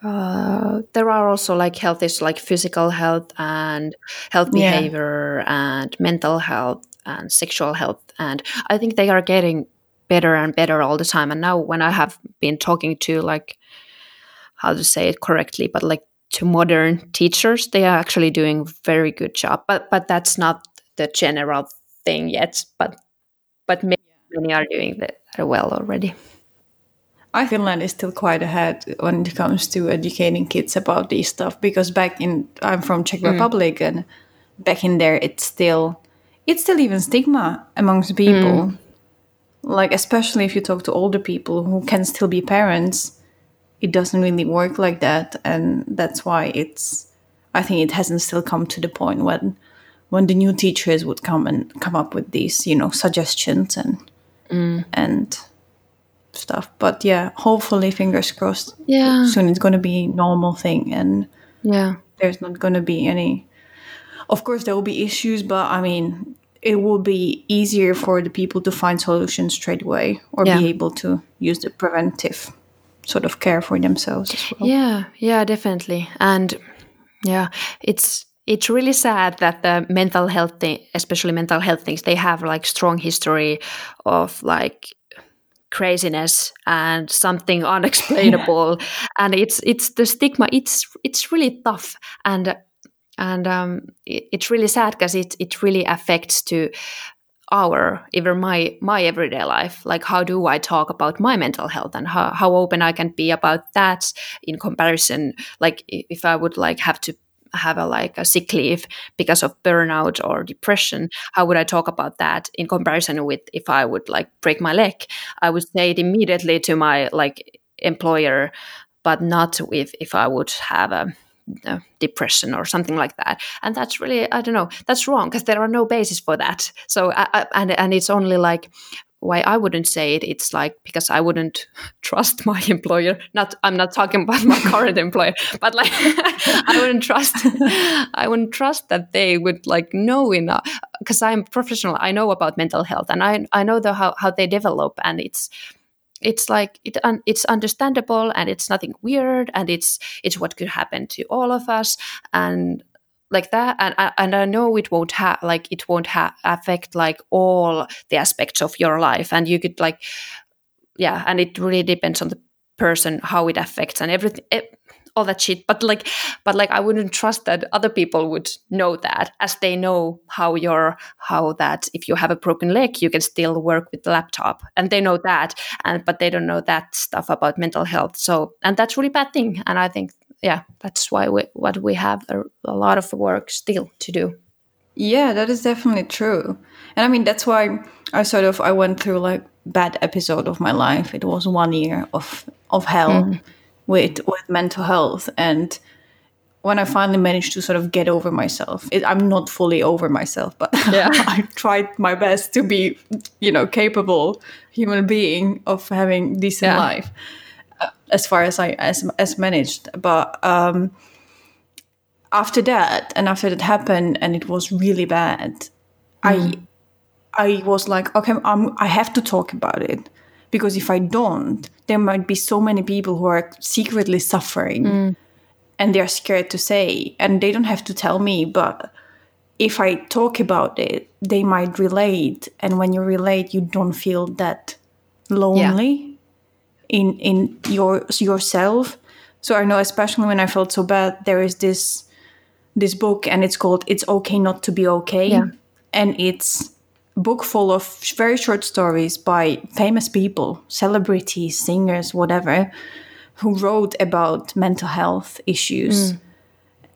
uh, there are also like health is like physical health and health behavior yeah. and mental health and sexual health and i think they are getting better and better all the time and now when i have been talking to like how to say it correctly, but like to modern teachers, they are actually doing very good job. But but that's not the general thing yet. But but many, many are doing that well already. I Finland is still quite ahead when it comes to educating kids about these stuff because back in I'm from Czech mm. Republic and back in there it's still it's still even stigma amongst people. Mm. Like especially if you talk to older people who can still be parents, it doesn't really work like that and that's why it's i think it hasn't still come to the point when when the new teachers would come and come up with these you know suggestions and mm. and stuff but yeah hopefully fingers crossed yeah soon it's going to be normal thing and yeah there's not going to be any of course there will be issues but i mean it will be easier for the people to find solutions straight away or yeah. be able to use the preventive sort of care for themselves as well. Yeah, yeah, definitely. And yeah, it's it's really sad that the mental health thing, especially mental health things, they have like strong history of like craziness and something unexplainable yeah. and it's it's the stigma it's it's really tough and and um, it, it's really sad because it it really affects to our even my my everyday life. Like how do i talk about my mental health and how, how open i can be about that in comparison? Like if i would like have to have a like a sick leave because of burnout or depression how would i talk about that in comparison with if i would like break my leg? I would say it immediately to my like employer but not with if i would have a uh, depression or something like that and that's really i don't know that's wrong because there are no basis for that so I, and and it's only like why I wouldn't say it, it's like because I wouldn't trust my employer. Not I'm not talking about my current employer, but like I wouldn't trust I wouldn't trust that they would like know enough because I'm professional. I know about mental health and I I know the how, how they develop and it's it's like it un, it's understandable and it's nothing weird and it's it's what could happen to all of us and like that. And and I know it won't have like it won't ha- affect like all the aspects of your life and you could like yeah and it really depends on the person how it affects and everything all that shit. But like but like i wouldn't trust that other people would know that as they know how you're how that if you have a broken leg you can still work with the laptop. And they know that and but they don't know that stuff about mental health. So and that's really bad thing. And i think yeah that's why we what we have a, a lot of work still to do. Yeah that is definitely true. And i mean that's why i sort of i went through like bad episode of my life. It was one year of of hell. Mm with with mental health and when I finally managed to sort of get over myself, it, I'm not fully over myself, but yeah. I tried my best to be, you know, capable human being of having decent yeah. life, uh, as far as I as as managed. But um, after that, and after that happened, and it was really bad, mm. I I was like, okay, I'm, I have to talk about it because if I don't, there might be so many people who are secretly suffering. Mm. and they're scared to say and they don't have to tell me but if i talk about it they might relate and when you relate you don't feel that lonely in in your yourself so i know especially when i felt so bad there is this this book and it's called it's okay not to be okay Yeah. and it's book full of very short stories by famous people celebrities singers whatever who wrote about mental health issues. Mm.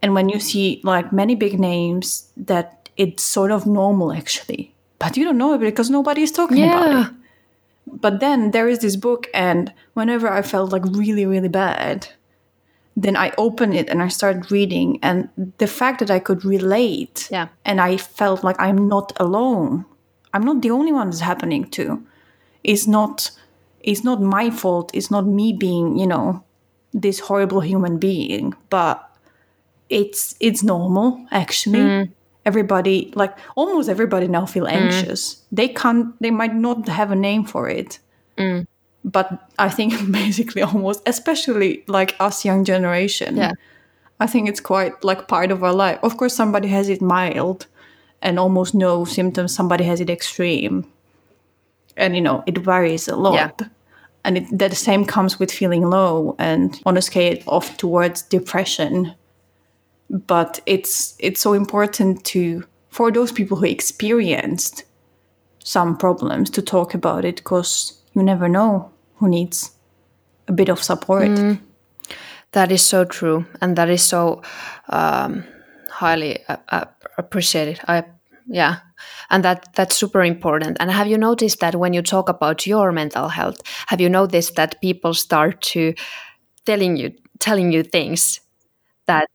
And when you see like many big names that it's sort of normal actually. But you don't know it because nobody is talking about it. But then there is this book and whenever i felt like really really bad then i open it and i start reading and the fact that i could relate Yeah. and i felt like i'm not alone i'm not the only one it's happening to. It's not it's not my fault. It's not me being you know this horrible human being but it's it's normal actually. Mm. Everybody like almost everybody now feel mm. anxious. They can't they might not have a name for it. Mm. But i think basically almost especially like us young generation. Yeah. i think it's quite like part of our life. Of course somebody has it mild and almost no symptoms somebody has it extreme. And you know it varies a lot. Yeah. and it, that the same comes with feeling low and on a scale off towards depression. But it's it's so important to for those people who experienced some problems to talk about it because you never know who needs a bit of support. That is so true, and that is so um, highly uh, uh, appreciated. I yeah, and that that's super important. And have you noticed that when you talk about your mental health, have you noticed that people start to telling you telling you things that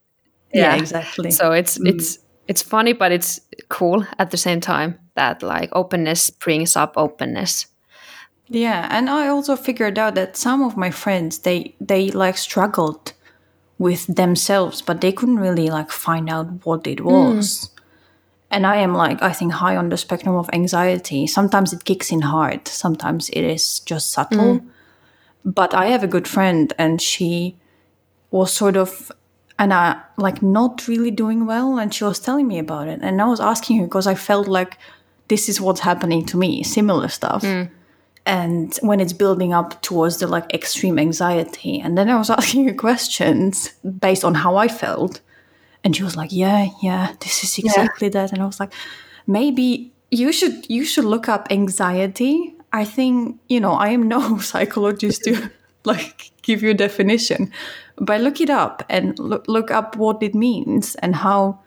yeah, exactly so it's it's it's funny, but it's cool at the same time that like openness brings up openness. Yeah, and I also figured out that some of my friends they they like struggled with themselves, but they couldn't really like find out what it was. Mm. And I am like I think high on the spectrum of anxiety. Sometimes it kicks in hard, sometimes it is just subtle. Mm. But I have a good friend and she was sort of and I like not really doing well and she was telling me about it and I was asking her because I felt like this is what's happening to me, similar stuff mm. And when it's building up towards the like extreme anxiety. And then i was asking her questions based on how i felt. And she was like yeah yeah this is exactly that. And i was like maybe you should you should look up anxiety. I think you know i am no psychologist to like give you a definition. But look it up and look, look up what it means and how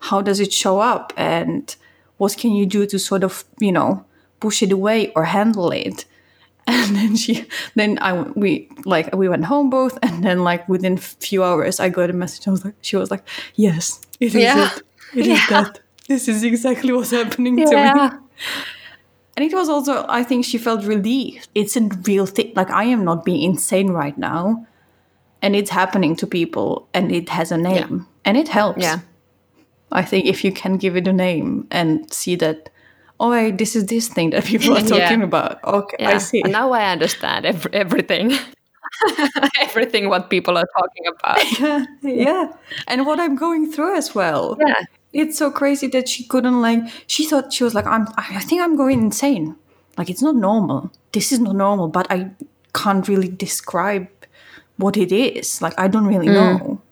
how does it show up and what can you do to sort of you know push it away or handle it. And then she then i we like we went home both and then like within few hours i got a message. I was like she was like yes it is Yeah. it. It is Yeah. that. This is exactly what's happening to me. And it was also i think she felt relieved. It's a real thing like i am not being insane right now. And it's happening to people and it has a name. And it helps. Yeah. I think if you can give it a name and see that, oh, wait, this is this thing that people are Yeah. talking about. Okay, I see. And now I understand ev- everything. everything what people are talking about. yeah, and what I'm going through as well. Yeah. It's so crazy that she couldn't like. She thought she was like, I'm. I think I'm going insane. Like it's not normal. This is not normal. But I can't really describe what it is. Like I don't really mm. know.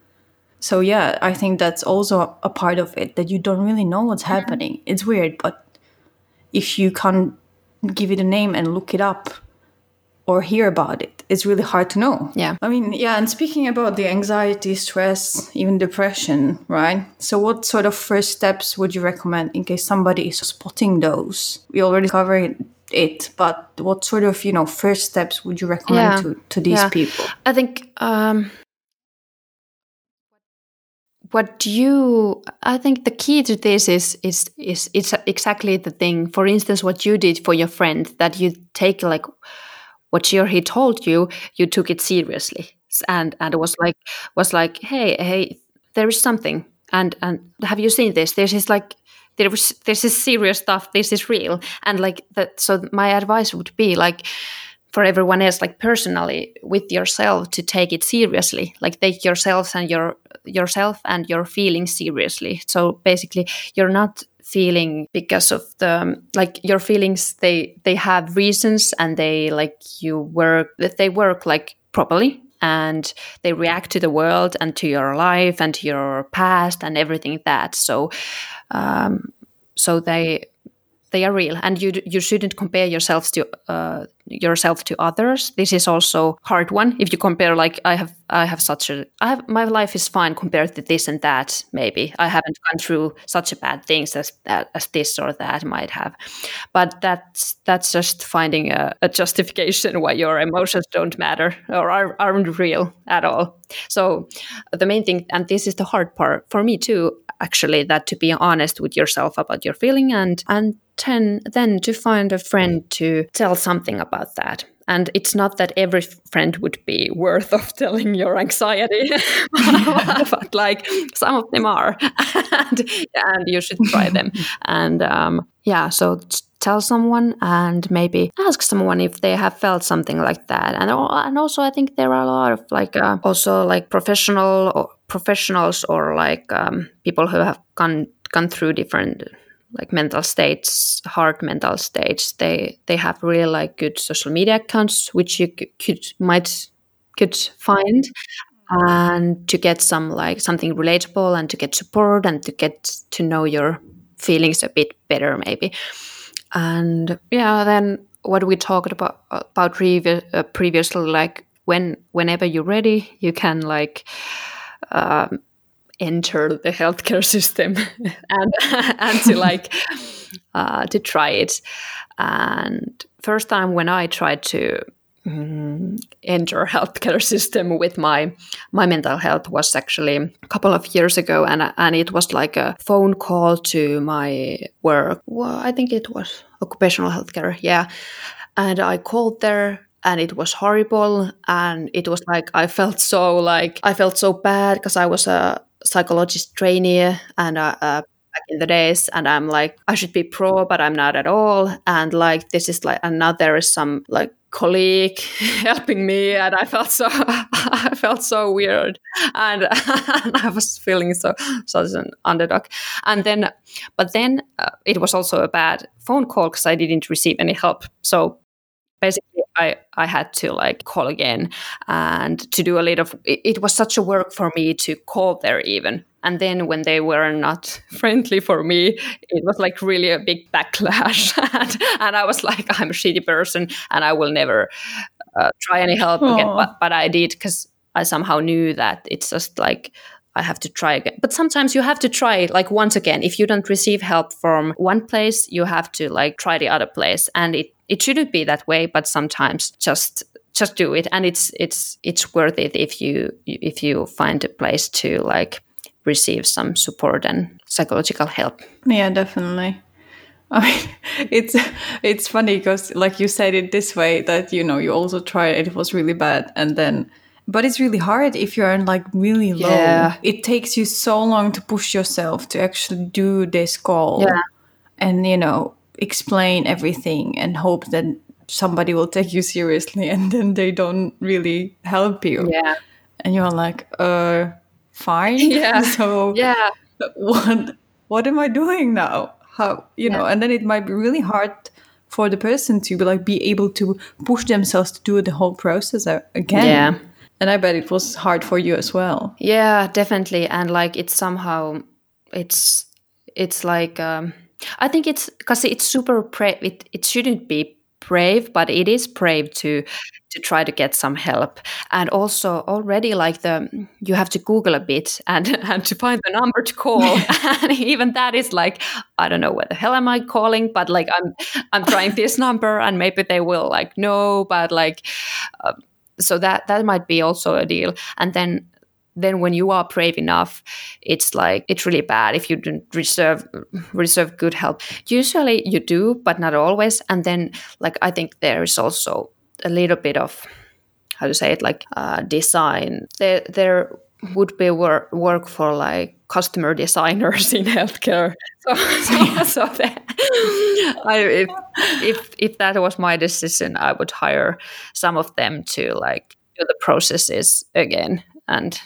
So yeah, I think that's also a part of it that you don't really know what's happening. It's weird, but if you can't give it a name and look it up or hear about it, it's really hard to know. Yeah. I mean, yeah, and speaking about the anxiety, stress, even depression, right? So what sort of first steps would you recommend in case somebody is spotting those? We already covered it, but what sort of, you know, first steps would you recommend Yeah. to, to these Yeah. people? I think um, what you I think the key to this is is is it's exactly the thing. For instance, what you did for your friend that you take like what or he told you, you took it seriously, and and it was like was like, hey, hey, there is something, and and have you seen this? this is like there was this is serious stuff. This is real, and like that. So my advice would be like for everyone else like personally with yourself to take it seriously like take yourselves and your yourself and your feelings seriously. So basically you're not feeling because of the like your feelings they they have reasons and they like you work that they work like properly and they react to the world and to your life and to your past and everything that. So um, so they they are real and you you shouldn't compare yourselves to uh, yourself to others. This is also hard one. If you compare like i have i have such a i have my life is fine compared to this and that maybe. I haven't gone through such a bad things as as this or that might have. But that's that's just finding a, a justification why your emotions don't matter or are, aren't real at all. So the main thing and this is the hard part for me too actually that to be honest with yourself about your feeling and and ten, then to find a friend to tell something about that. And it's not that every friend would be worth of telling your anxiety but like some of them are. And, and you should try them. And um, yeah so tell someone and maybe ask someone if they have felt something like that. And and also i think there are a lot of like uh, also like professional or professionals or like um, people who have gone gone through different like mental states hard mental states they they have really like good social media accounts which you could might could find. And to get some like something relatable and to get support and to get to know your feelings a bit better maybe. And yeah then what we talked about about previous, uh, previously like when whenever you're ready you can like um, enter the healthcare system and and to like uh, to try it. And first time when I tried to mm, enter healthcare system with my my mental health was actually a couple of years ago, and and it was like a phone call to my work. Well, I think it was occupational healthcare, yeah. And I called there and it was horrible and it was like i felt so like i felt so bad because i was a psychologist trainee and uh, uh, back in the days and i'm like i should be pro but i'm not at all. And like this is like and now there is some like colleague helping me and i felt so i felt so weird. And, and i was feeling so such an underdog. And then but then uh, it was also a bad phone call because i didn't receive any help. So basically I, I had to like call again and to do a little of it, it, was such a work for me to call there even. And then when they were not friendly for me it was like really a big backlash. And, and i was like i'm a shitty person and i will never uh, try any help Aww. again but, but i did because i somehow knew that it's just like I have to try again. But sometimes you have to try like once again. If you don't receive help from one place, you have to like try the other place. And it it shouldn't be that way but sometimes just just do it and it's it's it's worth it if you if you find a place to like receive some support and psychological help yeah definitely I mean, it's it's funny because, like you said it this way, that you know you also tried it, it was really bad, and then, but it's really hard if you're like really low. Yeah. It takes you so long to push yourself to actually do this call, yeah. and you know explain everything and hope that somebody will take you seriously and then they don't really help you. Yeah. And you're like, uh, fine. Yeah. so yeah. What what am I doing now? How you yeah. know, and then it might be really hard for the person to be like be able to push themselves to do the whole process again. Yeah. And I bet it was hard for you as well. Yeah, definitely. And like it's somehow it's it's like um I think it's because it's super brave. It, it shouldn't be brave, but it is brave to to try to get some help. And also already like the you have to Google a bit and and to find the number to call. and even that is like I don't know what the hell am I calling, but like I'm I'm trying this number and maybe they will like no, but like. Uh, so that that might be also a deal. And then then when you are brave enough it's like it's really bad if you don't reserve reserve good help. Usually you do but not always. And then like i think there is also a little bit of how to say it like uh, design. There there would be work work for like customer designers in healthcare. So, so, so that, I, if, if if that was my decision, I would hire some of them to like do the processes again and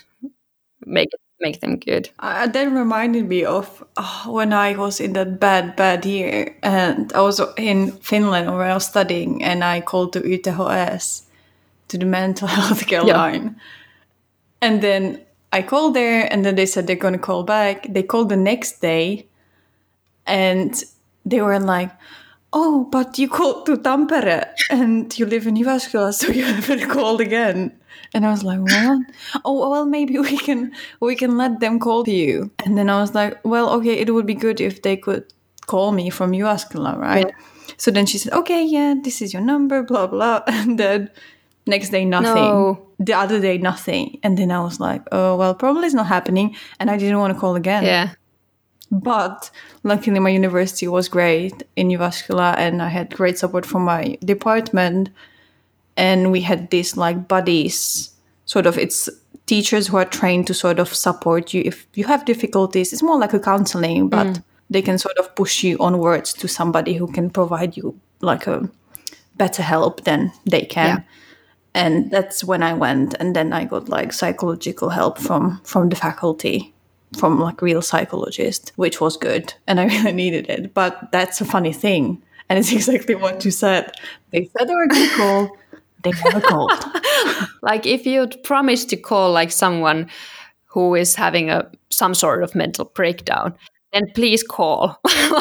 make make them good. Uh, that reminded me of oh, when I was in that bad, bad year, and I was in Finland where I was studying, and I called to YTHS to the mental health care yeah. line, and then I called there, and then they said they're going to call back. They called the next day, and they were like, "Oh, but you called to Tampere, and you live in Jyväskylä, so you haven't called again." And I was like, "What? oh, well, maybe we can we can let them call you." And then I was like, "Well, okay, it would be good if they could call me from Jyväskylä, right?" Yeah. So then she said, "Okay, yeah, this is your number, blah blah," and then Next day, nothing. No. The other day, nothing. And then I was like, oh, well, probably it's not happening. And I didn't want to call again. Yeah. But luckily, my university was great in Jyväskylä, and I had great support from my department. And we had these like buddies, sort of, it's teachers who are trained to sort of support you if you have difficulties. It's more like a counseling, but mm. they can sort of push you onwards to somebody who can provide you like a better help than they can. Yeah and that's when i went and then i got like psychological help from from the faculty from like real psychologist which was good and i really needed it. But that's a funny thing and it's exactly what you said. They said they were going to call they never called. Like if you'd promised to call like someone who is having a some sort of mental breakdown then please call.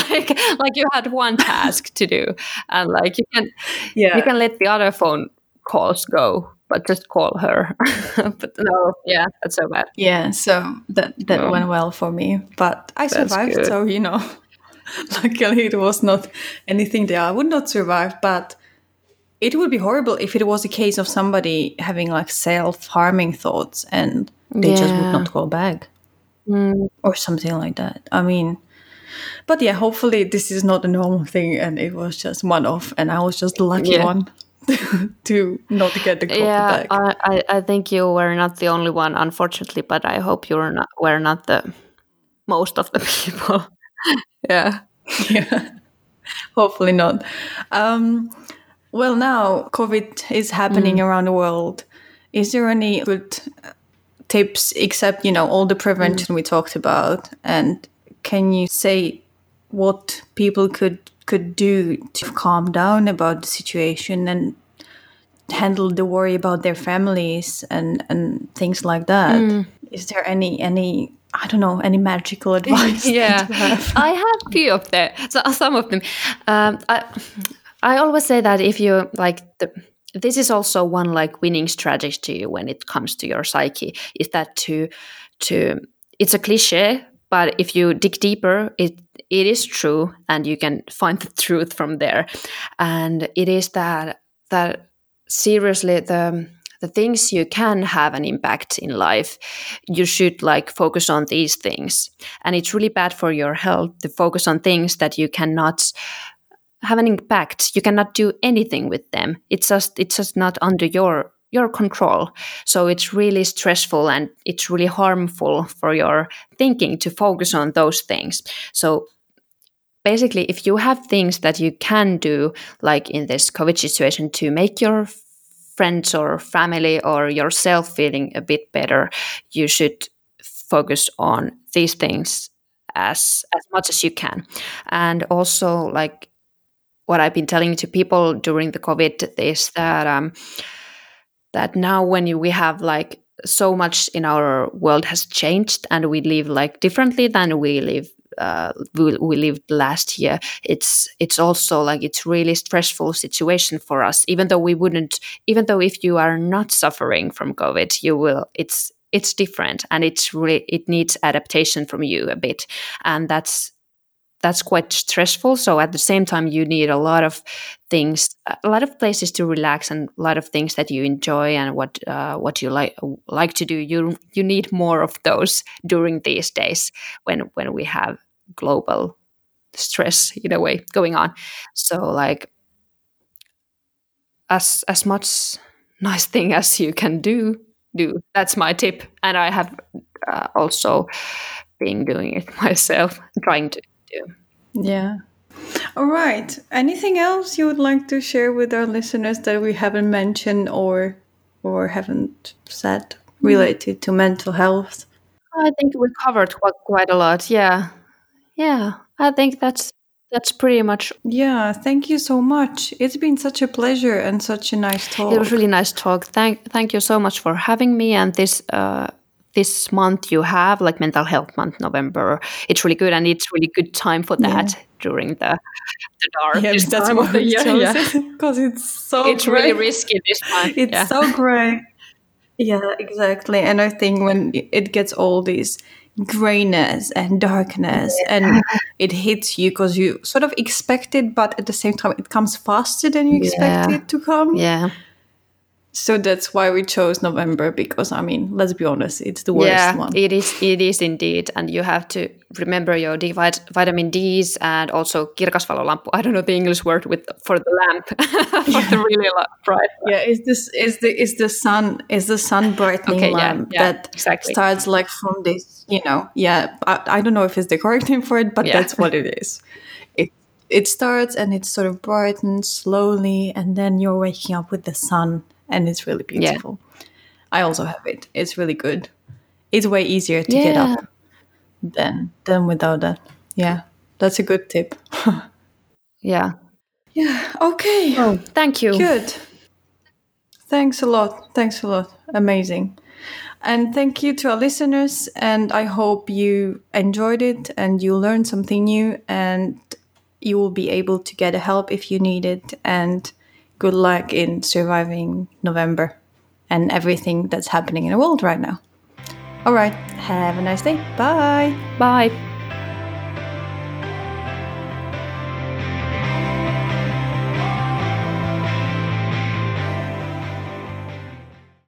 Like like you had one task to do and like you can yeah. you can let the other phone calls go but just call her but no yeah that's so bad yeah so that that no. went well for me but i survived so you know luckily it was not anything there i would not survive but it would be horrible if it was a case of somebody having like self-harming thoughts and they yeah. just would not call back mm. or something like that i mean but yeah hopefully this is not a normal thing and it was just one off and i was just the lucky yeah. one to not get the copy yeah, back. I, I think you were not the only one, unfortunately, but I hope you were not were not the most of the people. yeah. Yeah. Hopefully not. Um, well, now COVID is happening mm. around the world. Is there any good tips except, you know, all the prevention mm. we talked about? And can you say what people could could do to calm down about the situation and handle the worry about their families and and things like that. Mm. Is there any any I don't know any magical advice? yeah, have? I have few of them. So some of them. Um, I I always say that if you like the this is also one like winning strategy when it comes to your psyche is that to to it's a cliche but if you dig deeper it it is true and you can find the truth from there. And it is that that seriously the the things you can have an impact in life you should like focus on these things. And it's really bad for your health to focus on things that you cannot have an impact. You cannot do anything with them. It's just it's just not under your your control. So it's really stressful and it's really harmful for your thinking to focus on those things. So basically if you have things that you can do like in this covid situation to make your friends or family or yourself feeling a bit better you should focus on these things as as much as you can. And also like what i've been telling to people during the covid is that um that now when you, we have like so much in our world has changed and we live like differently than we live uh, we, we, lived last year it's it's also like it's really stressful situation for us. Even though we wouldn't even though if you are not suffering from covid you will it's it's different and it's really it needs adaptation from you a bit. And that's that's quite stressful. So at the same time you need a lot of things a lot of places to relax and a lot of things that you enjoy and what uh, what you like like to do. You you need more of those during these days when when we have global stress in a way going on so like as as much nice thing as you can do do that's my tip and i have uh, also been doing it myself, trying to do. Yeah. All right. Anything else you would like to share with our listeners that we haven't mentioned or or haven't said related to mental health? I think we covered quite, quite a lot. Yeah. Yeah. I think that's that's pretty much Yeah, thank you so much. It's been such a pleasure and such a nice talk. it was really nice talk. Thank thank you so much for having me and this uh this month you have like mental health month november it's really good and it's really good time for that during the the dark yeah, that's time of the year yeah. because it's so it's great. really risky this time It's yeah. so great. Yeah, exactly. And I think when it gets all these grayness and darkness and it hits you because you sort of expect it, but at the same time it comes faster than you expect Yeah. it to come. yeah So that's why we chose November because I mean, let's be honest, it's the worst yeah one. it is it is indeed and you have to remember your D vitamin d's and also kirkasvalolampu i don't know the english word with for the lamp for the really bright yeah, is this is the is the sun is the sun brightening Okay, yeah, lamp yeah, that exactly. starts like from this, you know, yeah. I, I don't know if it's the correct name for it, but Yeah. that's what it is. It it starts and it sort of brightens slowly, and then you're waking up with the sun, and it's really beautiful. I also have it. It's really good. It's way easier to get up than than without that. Yeah, that's a good tip. yeah yeah. Okay. oh thank you Good. Thanks a lot. Thanks a lot. Amazing. And thank you to our listeners. And I hope you enjoyed it and you learned something new and you will be able to get help if you need it. And good luck in surviving November and everything that's happening in the world right now. All right. Have a nice day. Bye. bye